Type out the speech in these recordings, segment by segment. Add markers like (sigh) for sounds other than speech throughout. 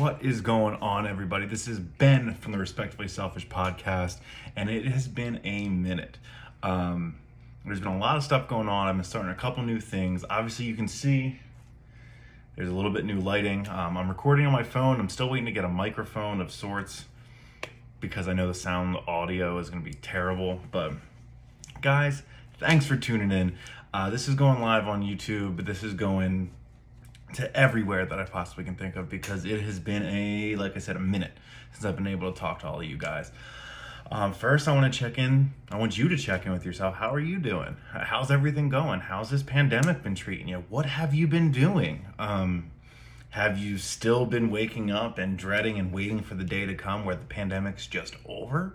What is going on, everybody? This is Ben from the Respectfully Selfish podcast, and it has been a minute. Um, there's been a lot of stuff going on. I've been starting a couple new things. Obviously, you can see there's a little bit new lighting. Um, I'm recording on my phone. I'm still waiting to get a microphone of sorts because I know the sound the audio is going to be terrible. But guys, thanks for tuning in. Uh, this is going live on YouTube. This is going to everywhere that I possibly can think of because it has been a, like I said, a minute since I've been able to talk to all of you guys. Um, first, I want to check in. I want you to check in with yourself. How are you doing? How's everything going? How's this pandemic been treating you? What have you been doing? Um, have you still been waking up and dreading and waiting for the day to come where the pandemic's just over?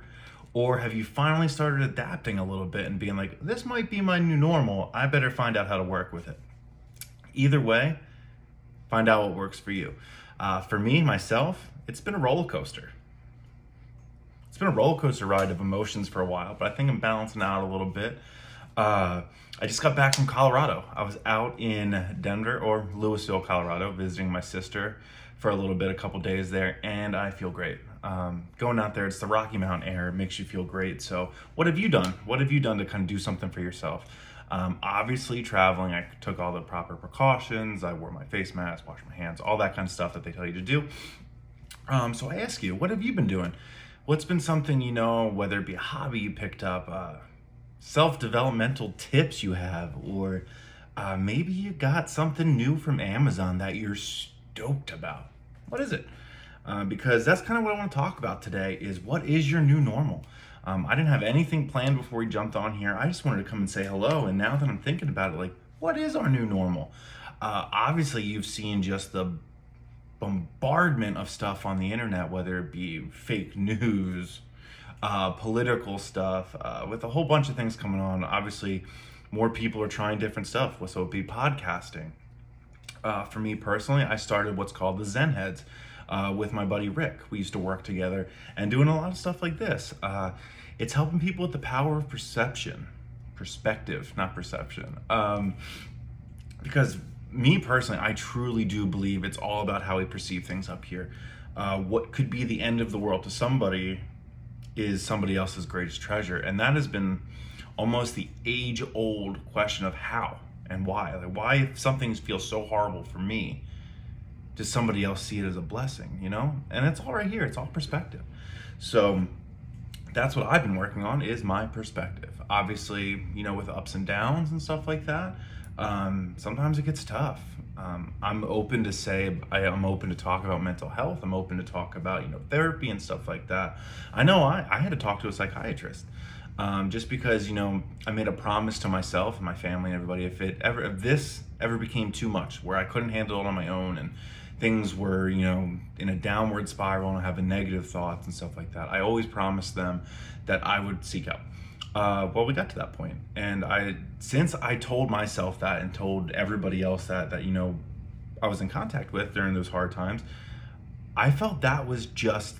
Or have you finally started adapting a little bit and being like, this might be my new normal. I better find out how to work with it. Either way, Find out what works for you. Uh, for me, myself, it's been a roller coaster. It's been a roller coaster ride of emotions for a while, but I think I'm balancing out a little bit. Uh, I just got back from Colorado. I was out in Denver or Louisville, Colorado, visiting my sister for a little bit, a couple days there, and I feel great. Um, going out there, it's the Rocky Mountain air, it makes you feel great. So, what have you done? What have you done to kind of do something for yourself? Um, obviously, traveling, I took all the proper precautions. I wore my face mask, washed my hands, all that kind of stuff that they tell you to do. Um, so I ask you, what have you been doing? What's been something you know, whether it be a hobby you picked up, uh, self developmental tips you have, or uh, maybe you got something new from Amazon that you're stoked about? What is it? Uh, because that's kind of what I want to talk about today is what is your new normal? Um, I didn't have anything planned before we jumped on here. I just wanted to come and say hello. And now that I'm thinking about it, like, what is our new normal? Uh, obviously, you've seen just the bombardment of stuff on the internet, whether it be fake (laughs) news, uh, political stuff, uh, with a whole bunch of things coming on. Obviously, more people are trying different stuff, so it be podcasting. Uh, for me personally, I started what's called the Zen Heads uh, with my buddy Rick. We used to work together and doing a lot of stuff like this. Uh, it's helping people with the power of perception, perspective, not perception. Um, because me personally, I truly do believe it's all about how we perceive things up here. Uh, what could be the end of the world to somebody is somebody else's greatest treasure. And that has been almost the age old question of how and why. Like, why if something feels so horrible for me, does somebody else see it as a blessing, you know? And it's all right here, it's all perspective. So that's what I've been working on is my perspective. Obviously, you know, with ups and downs and stuff like that, um, sometimes it gets tough. Um, I'm open to say I, am open to talk about mental health. I'm open to talk about you know therapy and stuff like that. I know I, I had to talk to a psychiatrist um, just because you know I made a promise to myself and my family and everybody if it ever if this ever became too much where I couldn't handle it on my own and things were, you know, in a downward spiral and having negative thoughts and stuff like that, I always promised them that I would seek help. Uh, well, we got to that point, and I since I told myself that and told everybody else that that you know I was in contact with during those hard times, I felt that was just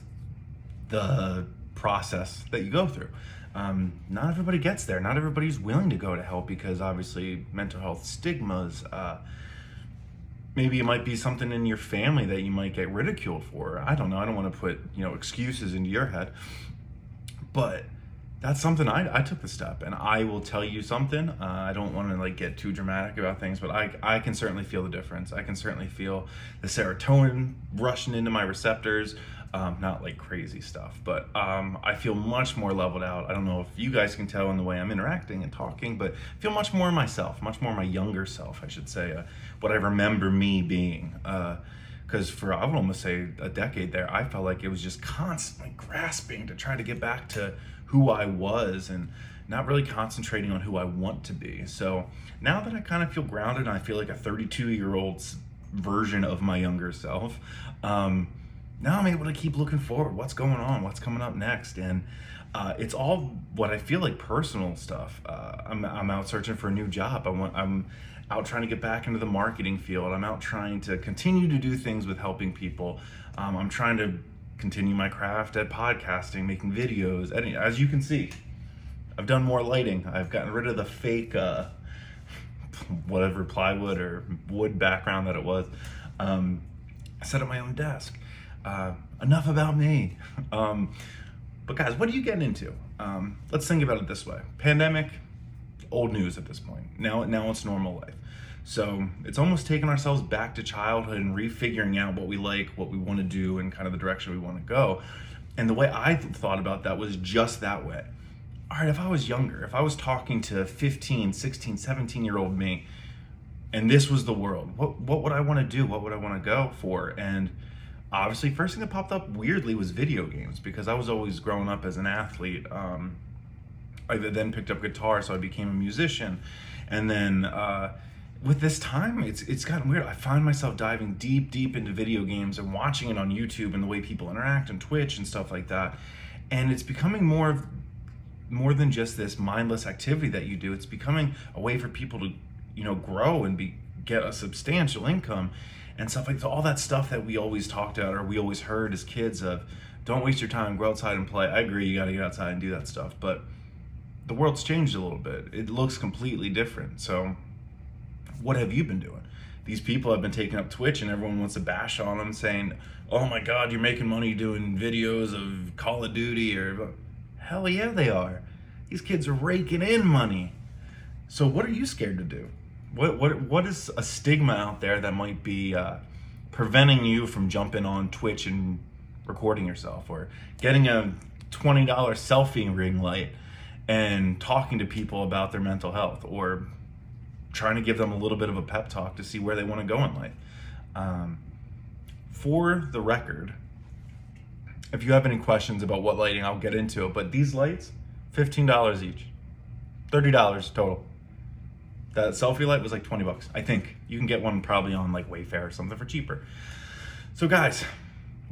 the process that you go through. Um, not everybody gets there. Not everybody's willing to go to help because obviously mental health stigmas. Uh, maybe it might be something in your family that you might get ridiculed for. I don't know. I don't want to put, you know, excuses into your head. But that's something I, I took the step and I will tell you something. Uh, I don't want to like get too dramatic about things, but I, I can certainly feel the difference. I can certainly feel the serotonin rushing into my receptors. Um, not like crazy stuff, but um, I feel much more leveled out. I don't know if you guys can tell in the way I'm interacting and talking, but I feel much more myself, much more my younger self, I should say, uh, what I remember me being. Because uh, for, I would almost say, a decade there, I felt like it was just constantly grasping to try to get back to who I was and not really concentrating on who I want to be. So now that I kind of feel grounded and I feel like a 32 year old version of my younger self, um, now I'm able to keep looking forward. What's going on? What's coming up next? And uh, it's all what I feel like personal stuff. Uh, I'm, I'm out searching for a new job. I want, I'm out trying to get back into the marketing field. I'm out trying to continue to do things with helping people. Um, I'm trying to continue my craft at podcasting, making videos. As you can see, I've done more lighting. I've gotten rid of the fake, uh, (laughs) whatever plywood or wood background that it was. Um, I set up my own desk. Uh, enough about me. (laughs) Um, but guys, what are you getting into? Um, let's think about it this way: pandemic, old news at this point. Now, now it's normal life. So it's almost taking ourselves back to childhood and refiguring out what we like, what we want to do, and kind of the direction we want to go. And the way I thought about that was just that way. All right, if I was younger, if I was talking to 15, 16, 17 year old me, and this was the world, what, what would I want to do? What would I want to go for? And obviously, first thing that popped up weirdly was video games because I was always growing up as an athlete. Um, I then picked up guitar, so I became a musician. And then, uh, with this time, it's it's gotten weird. I find myself diving deep, deep into video games and watching it on YouTube and the way people interact and Twitch and stuff like that. And it's becoming more of more than just this mindless activity that you do. It's becoming a way for people to, you know, grow and be get a substantial income and stuff like that. All that stuff that we always talked about or we always heard as kids of don't waste your time, go outside and play. I agree, you got to get outside and do that stuff, but the world's changed a little bit. It looks completely different. So what have you been doing? These people have been taking up Twitch and everyone wants to bash on them saying, oh my God, you're making money doing videos of Call of Duty or hell yeah, they are. These kids are raking in money. So what are you scared to do? What, what, what is a stigma out there that might be uh, preventing you from jumping on Twitch and recording yourself or getting a $20 selfie ring light and talking to people about their mental health or trying to give them a little bit of a pep talk to see where they want to go in life. Um, for the record, if you have any questions about what lighting, I'll get into it. But these lights, $15 each, $30 total. That selfie light was like 20 bucks. I think you can get one probably on like Wayfair or something for cheaper. So guys,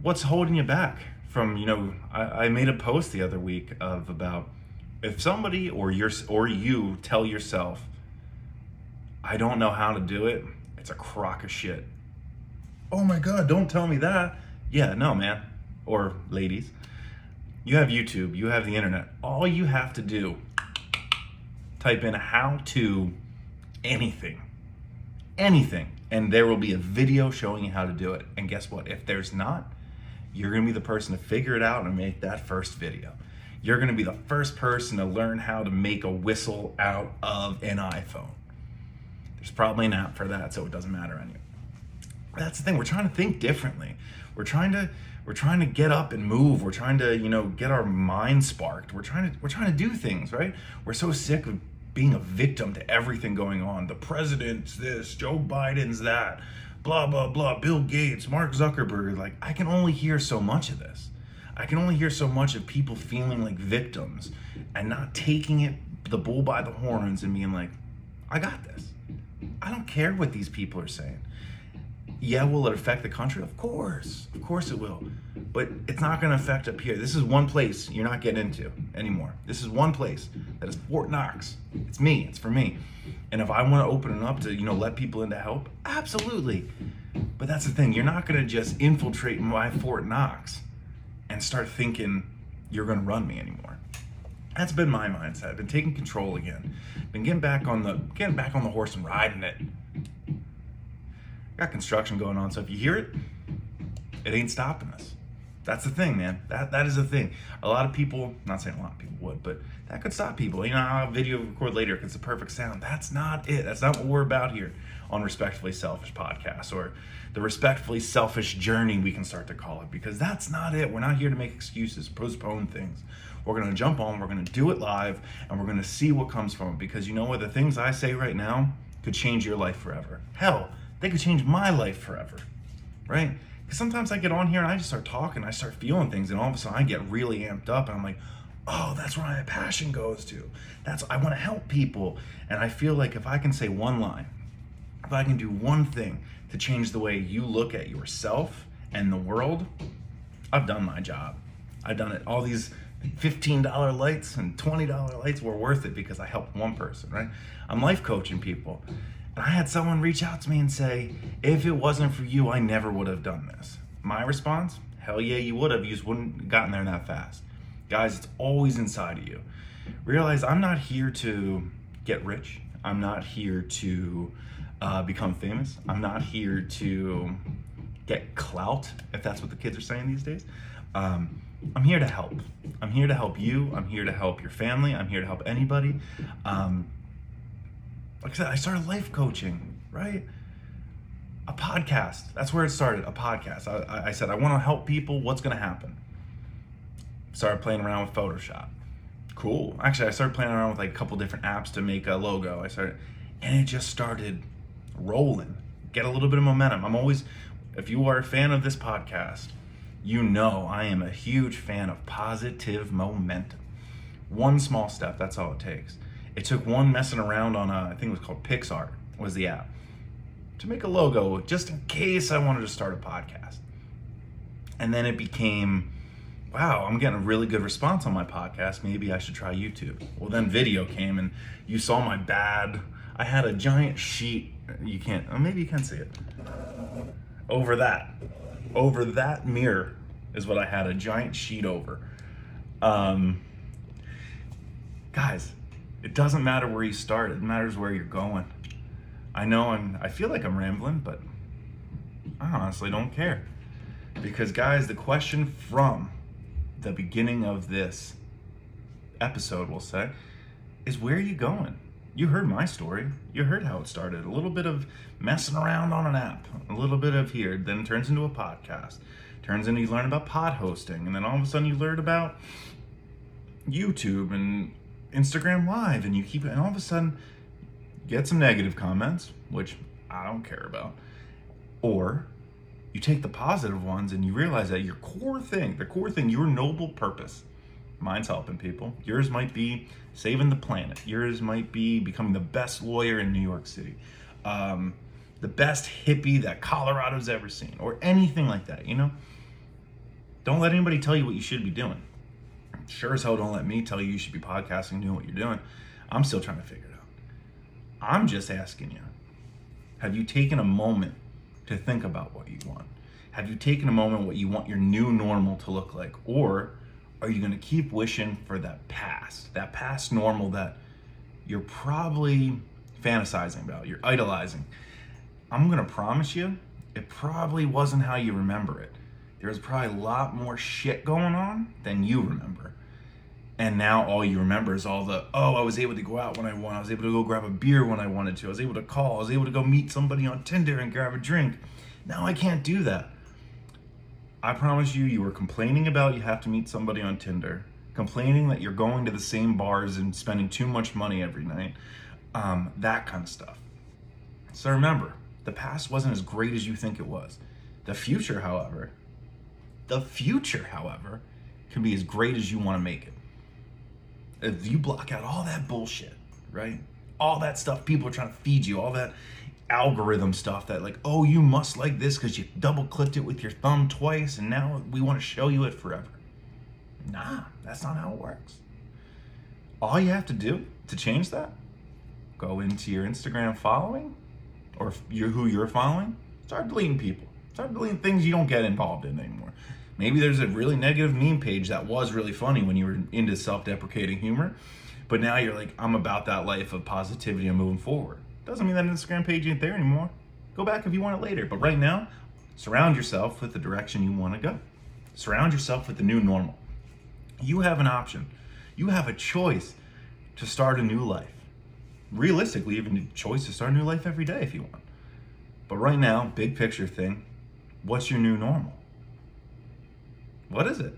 what's holding you back from, you know, I, I made a post the other week of about if somebody or your or you tell yourself I don't know how to do it. It's a crock of shit. Oh my God, don't tell me that. Yeah, no, man. Or ladies. You have YouTube, you have the internet. All you have to do, type in how to anything. Anything. And there will be a video showing you how to do it. And guess what? If there's not, you're to be the person to figure it out and make that first video. You're to be the first person to learn how to make a whistle out of an iPhone. There's probably an app for that, so it doesn't matter anyway. That's the thing. We're trying to think differently. We're trying to we're trying to get up and move. We're trying to, you know, get our mind sparked. We're trying to we're trying to do things, right? We're so sick of being a victim to everything going on. The president's this, Joe Biden's that, blah blah blah, Bill Gates, Mark Zuckerberg. Like I can only hear so much of this. I can only hear so much of people feeling like victims and not taking it the bull by the horns and being like, I got this. I don't care what these people are saying. Yeah, will it affect the country? Of course. Of course it will. But it's not going to affect up here. This is one place you're not getting into anymore. This is one place that is Fort Knox. It's me. It's for me. And if I want to open it up to, you know, let people in to help, absolutely. But that's the thing. You're not going to just infiltrate my Fort Knox and start thinking you're going to run me anymore that's been my mindset. I've been taking control again. Been getting back on the getting back on the horse and riding it. Got construction going on, so if you hear it, it ain't stopping us. That's the thing, man. That that is the thing. A lot of people, not saying a lot of people would, but that could stop people. You know, I'll video record later because it's the perfect sound. That's not it. That's not what we're about here on Respectfully Selfish podcast or the respectfully selfish journey we can start to call it because that's not it. We're not here to make excuses, postpone things. We're to jump on, we're to do it live, and we're to see what comes from it. Because you know what? The things I say right now could change your life forever. Hell, they could change my life forever, right? Because sometimes I get on here and I just start talking, I start feeling things, and all of a sudden I get really amped up, and I'm like, oh, that's where my passion goes to. That's I want to help people, and I feel like if I can say one line, if I can do one thing to change the way you look at yourself and the world, I've done my job. I've done it. All these $15 lights and $20 lights were worth it because I helped one person, right? I'm life coaching people. And I had someone reach out to me and say, if it wasn't for you, I never would have done this. My response, hell yeah, you would have. You just wouldn't gotten there that fast. Guys, it's always inside of you. Realize I'm not here to get rich. I'm not here to uh, become famous. I'm not here to get clout, if that's what the kids are saying these days. Um, I'm here to help. I'm here to help you. I'm here to help your family. I'm here to help anybody. Um, like I said, I started life coaching, right? A podcast. That's where it started. A podcast. I, I said I want to help people. What's going to happen? Started playing around with Photoshop. Cool. Actually, I started playing around with like a couple different apps to make a logo. I started, and it just started rolling. Get a little bit of momentum. I'm always, if you are a fan of this podcast, you know I am a huge fan of positive momentum. One small step, that's all it takes. It took one messing around on a, I think it was called PicsArt, was the app, to make a logo just in case I wanted to start a podcast. And then it became, wow, I'm getting a really good response on my podcast. Maybe I should try YouTube. Well, then video came and you saw my bad. I had a giant sheet. You can't, oh, maybe you can see it. Over that over that mirror is what I had a giant sheet over. Um, guys, it doesn't matter where you start, it matters where you're going. I know I'm, I feel like I'm rambling, but I honestly don't care. Because, guys, the question from the beginning of this episode, we'll say, is where are you going? you heard my story. You heard how it started. A little bit of messing around on an app, a little bit of here, then it turns into a podcast. Turns into you learn about pod hosting, and then all of a sudden you learn about YouTube and Instagram Live, and you keep it, and all of a sudden get some negative comments, which I don't care about. Or you take the positive ones and you realize that your core thing, the core thing, your noble purpose, Mine's helping people. Yours might be saving the planet. Yours might be becoming the best lawyer in New York City, um, the best hippie that Colorado's ever seen, or anything like that, you know? Don't let anybody tell you what you should be doing. Sure as hell don't let me tell you you should be podcasting, doing what you're doing. I'm still trying to figure it out. I'm just asking you have you taken a moment to think about what you want? Have you taken a moment what you want your new normal to look like? Or are you going to keep wishing for that past, that past normal that you're probably fantasizing about, you're idolizing? I'm going to promise you, it probably wasn't how you remember it. There's probably a lot more shit going on than you remember. And now all you remember is all the, oh, I was able to go out when I wanted. I was able to go grab a beer when I wanted to. I was able to call. I was able to go meet somebody on Tinder and grab a drink. Now I can't do that. I promise you, you were complaining about you have to meet somebody on Tinder, complaining that you're going to the same bars and spending too much money every night, um, that kind of stuff. So remember, the past wasn't as great as you think it was. The future, however, the future, however, can be as great as you want to make it. If you block out all that bullshit, right? All that stuff people are trying to feed you, all that algorithm stuff that like oh you must like this because you double clicked it with your thumb twice and now we want to show you it forever. Nah that's not how it works. All you have to do to change that go into your instagram following or who you're following start deleting people. Start deleting things you don't get involved in anymore maybe there's a really negative meme page that was really funny when you were into self-deprecating humor but now you're like i'm about that life of positivity and moving forward doesn't mean that Instagram page ain't there anymore. Go back if you want it later. But right now, surround yourself with the direction you want to go. Surround yourself with the new normal. You have an option. You have a choice to start a new life. Realistically, even a choice to start a new life every day if you want. But right now, big picture thing, what's your new normal? What is it?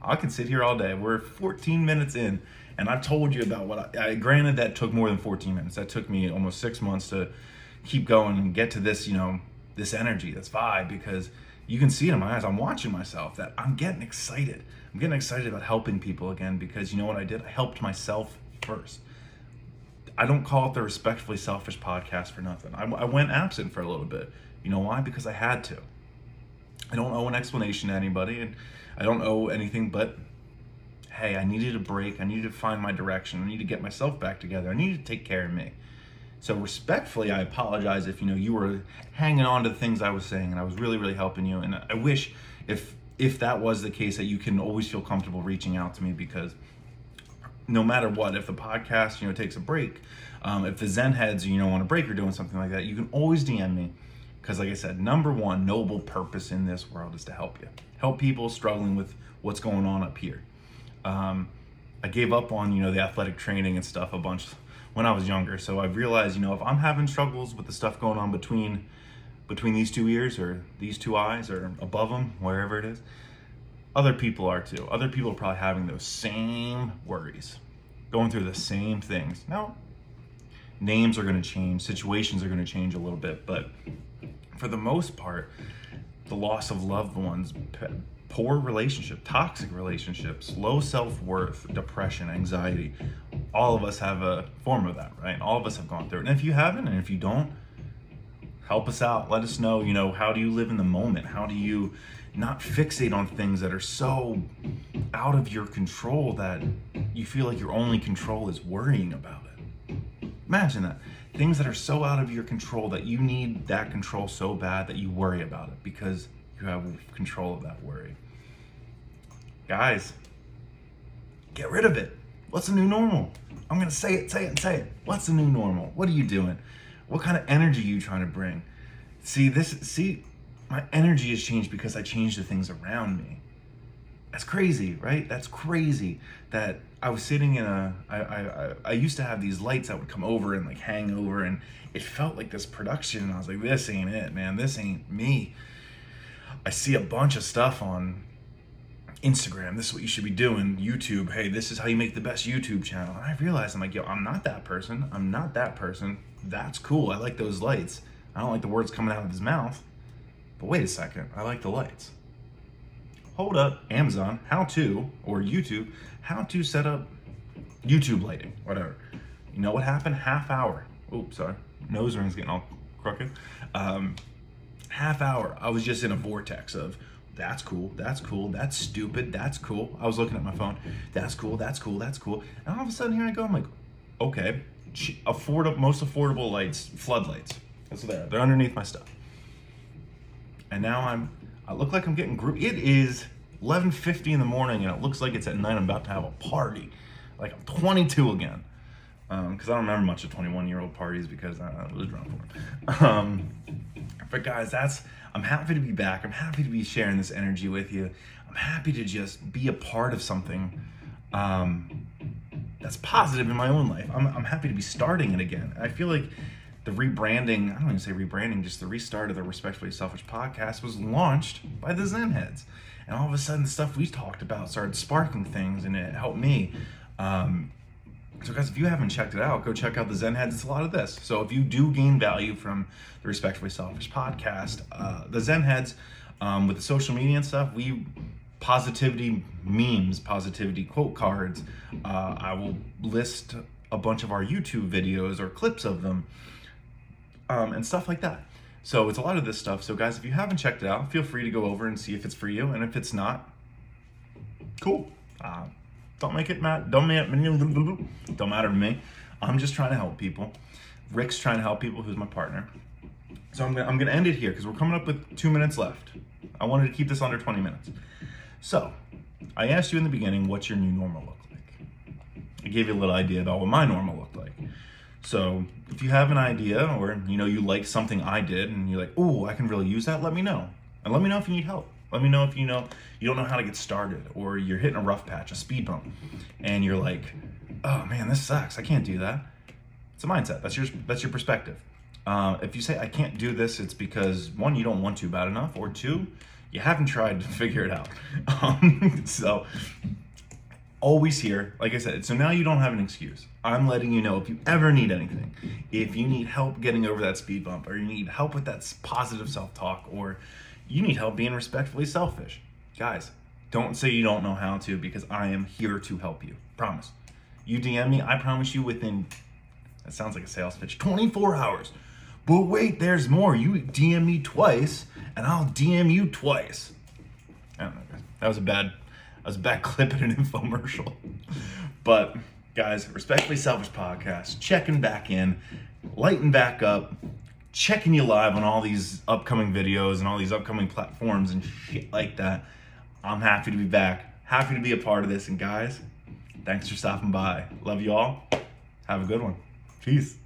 I can sit here all day. We're 14 minutes in and I've told you about what I, I, granted that took more than 14 minutes. That took me almost six months to keep going and get to this, you know, this energy, this vibe, because you can see it in my eyes. I'm watching myself that I'm getting excited. I'm getting excited about helping people again because you know what I did? I helped myself first. I don't call it the Respectfully Selfish podcast for nothing. I, I went absent for a little bit. You know why? Because I had to. I don't owe an explanation to anybody, and I don't owe anything but hey, I needed a break. I needed to find my direction. I need to get myself back together. I needed to take care of me. So respectfully, I apologize if you know you were hanging on to the things I was saying, and I was really, really helping you. And I wish if if that was the case, that you can always feel comfortable reaching out to me because no matter what, if the podcast you know takes a break, um, if the Zen heads you know on a break or doing something like that, you can always DM me Because, like I said, number one noble purpose in this world is to help you, help people struggling with what's going on up here. Um, I gave up on you know the athletic training and stuff a bunch when I was younger, so I've realized you know if I'm having struggles with the stuff going on between between these two ears or these two eyes or above them, wherever it is, other people are too. Other people are probably having those same worries, going through the same things. Now, names are going to change, situations are going to change a little bit, but for the most part, the loss of loved ones, poor relationship, toxic relationships, low self-worth, depression, anxiety, all of us have a form of that, right? All of us have gone through it. And if you haven't, and if you don't, help us out. Let us know, you know, how do you live in the moment? How do you not fixate on things that are so out of your control that you feel like your only control is worrying about it? Imagine that. Things that are so out of your control that you need that control so bad that you worry about it because you have control of that worry. Guys, get rid of it. What's the new normal? I'm gonna say it, say it, and say it. What's the new normal? What are you doing? What kind of energy are you trying to bring? See, this, see, my energy has changed because I changed the things around me. That's crazy, right? That's crazy that I was sitting in a. I, I, I used to have these lights that would come over and like hang over, and it felt like this production. And I was like, this ain't it, man. This ain't me. I see a bunch of stuff on Instagram. This is what you should be doing. YouTube. Hey, this is how you make the best YouTube channel. And I realized I'm like, yo, I'm not that person. I'm not that person. That's cool. I like those lights. I don't like the words coming out of his mouth. But wait a second. I like the lights. Hold up. Amazon, how to, or YouTube, how to set up YouTube lighting, whatever. You know what happened? Half hour. Oops, sorry. Nose ring's getting all crooked. Um, half hour, I was just in a vortex of that's cool, that's cool, that's stupid, that's cool. I was looking at my phone, that's cool, that's cool, that's cool. And all of a sudden here I go, I'm like, okay, affordable, most affordable lights, floodlights. That's there. They're underneath my stuff. And now I'm, I look like I'm getting group. It is 11:50 in the morning, and it looks like it's at night. I'm about to have a party, like I'm 22 again, because um, I don't remember much of 21 year old parties because I, I was drunk for. Um, but guys, that's I'm happy to be back. I'm happy to be sharing this energy with you. I'm happy to just be a part of something um, that's positive in my own life. I'm, I'm happy to be starting it again. I feel like the rebranding, I don't even say rebranding, just the restart of the Respectfully Selfish podcast was launched by the Zen Heads. And all of a sudden, the stuff we talked about started sparking things and it helped me. Um, so, guys, if you haven't checked it out, go check out the Zen Heads. It's a lot of this. So, if you do gain value from the Respectfully Selfish podcast, uh, the Zen Heads, um, with the social media and stuff, we positivity memes, positivity quote cards. Uh, I will list a bunch of our YouTube videos or clips of them um, and stuff like that. So it's a lot of this stuff. So, guys, if you haven't checked it out, feel free to go over and see if it's for you. And if it's not, cool. Uh, don't make it matter. Don't, don't matter to me. I'm just trying to help people. Rick's trying to help people, who's my partner. So I'm gonna, I'm gonna end it here because we're coming up with two minutes left. I wanted to keep this under 20 minutes. So I asked you in the beginning, what's your new normal look like? I gave you a little idea about what my normal looked like. So if you have an idea or you know you like something I did and you're like, oh, I can really use that, let me know. And let me know if you need help. Let me know if you know you don't know how to get started or you're hitting a rough patch, a speed bump, and you're like, oh man, this sucks. I can't do that. It's a mindset. That's your that's your perspective. Uh, if you say I can't do this, it's because one, you don't want to bad enough, or two, you haven't tried to (laughs) figure it out. (laughs) Um, so always here. Like I said, so now you don't have an excuse. I'm letting you know if you ever need anything, if you need help getting over that speed bump, or you need help with that positive self talk, or you need help being respectfully selfish. Guys, don't say you don't know how to because I am here to help you. Promise. You DM me, I promise you within, that sounds like a sales pitch, 24 hours. But wait, there's more. You DM me twice, and I'll DM you twice. I don't know, guys. That was a bad, that was back clipping an infomercial. But guys, respectfully selfish podcast, checking back in, lighting back up, checking you live on all these upcoming videos and all these upcoming platforms and shit like that. I'm happy to be back. Happy to be a part of this. And guys, thanks for stopping by. Love you all. Have a good one. Peace.